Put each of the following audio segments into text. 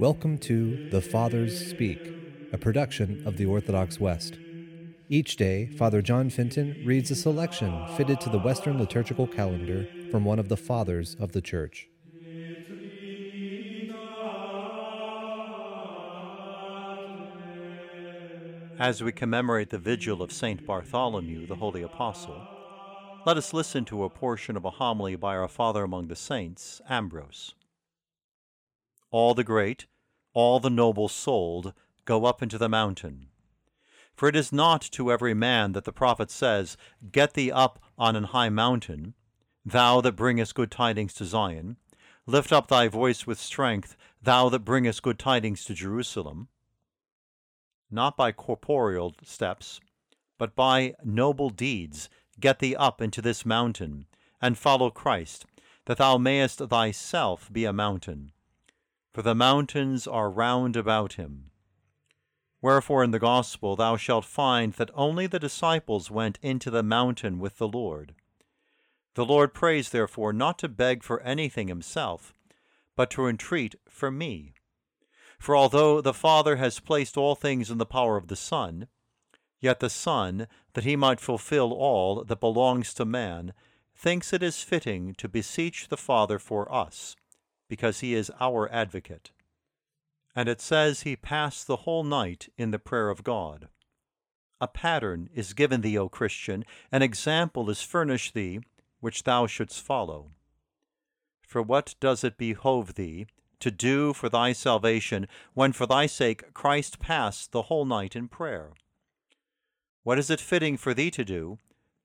Welcome to The Fathers Speak, a production of the Orthodox West. Each day, Father John Fenton reads a selection fitted to the Western liturgical calendar from one of the Fathers of the Church. As we commemorate the vigil of St. Bartholomew, the Holy Apostle, let us listen to a portion of a homily by our Father among the Saints, Ambrose. All the great, all the noble souled, go up into the mountain. For it is not to every man that the prophet says, Get thee up on an high mountain, thou that bringest good tidings to Zion. Lift up thy voice with strength, thou that bringest good tidings to Jerusalem. Not by corporeal steps, but by noble deeds, get thee up into this mountain, and follow Christ, that thou mayest thyself be a mountain for the mountains are round about him. Wherefore in the Gospel thou shalt find that only the disciples went into the mountain with the Lord. The Lord prays, therefore, not to beg for anything himself, but to entreat for me. For although the Father has placed all things in the power of the Son, yet the Son, that he might fulfill all that belongs to man, thinks it is fitting to beseech the Father for us because he is our advocate. And it says he passed the whole night in the prayer of God. A pattern is given thee, O Christian, an example is furnished thee, which thou shouldst follow. For what does it behove thee to do for thy salvation when for thy sake Christ passed the whole night in prayer? What is it fitting for thee to do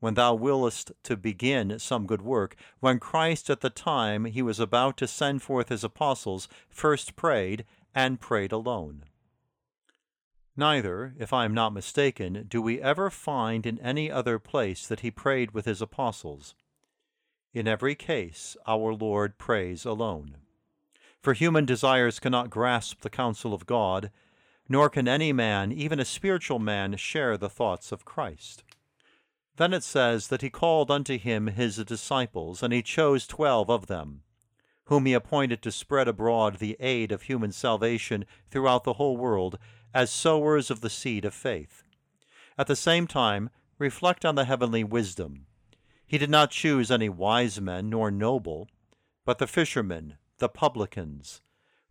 when thou willest to begin some good work, when Christ at the time he was about to send forth his apostles first prayed, and prayed alone. Neither, if I am not mistaken, do we ever find in any other place that he prayed with his apostles. In every case, our Lord prays alone. For human desires cannot grasp the counsel of God, nor can any man, even a spiritual man, share the thoughts of Christ. Then it says that he called unto him his disciples, and he chose twelve of them, whom he appointed to spread abroad the aid of human salvation throughout the whole world, as sowers of the seed of faith. At the same time, reflect on the heavenly wisdom. He did not choose any wise men nor noble, but the fishermen, the publicans,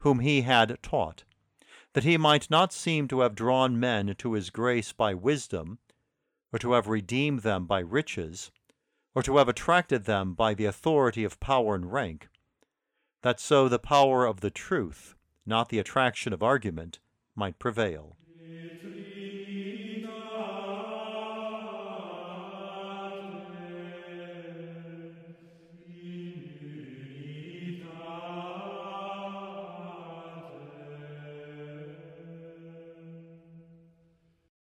whom he had taught, that he might not seem to have drawn men to his grace by wisdom, or to have redeemed them by riches, or to have attracted them by the authority of power and rank, that so the power of the truth, not the attraction of argument, might prevail.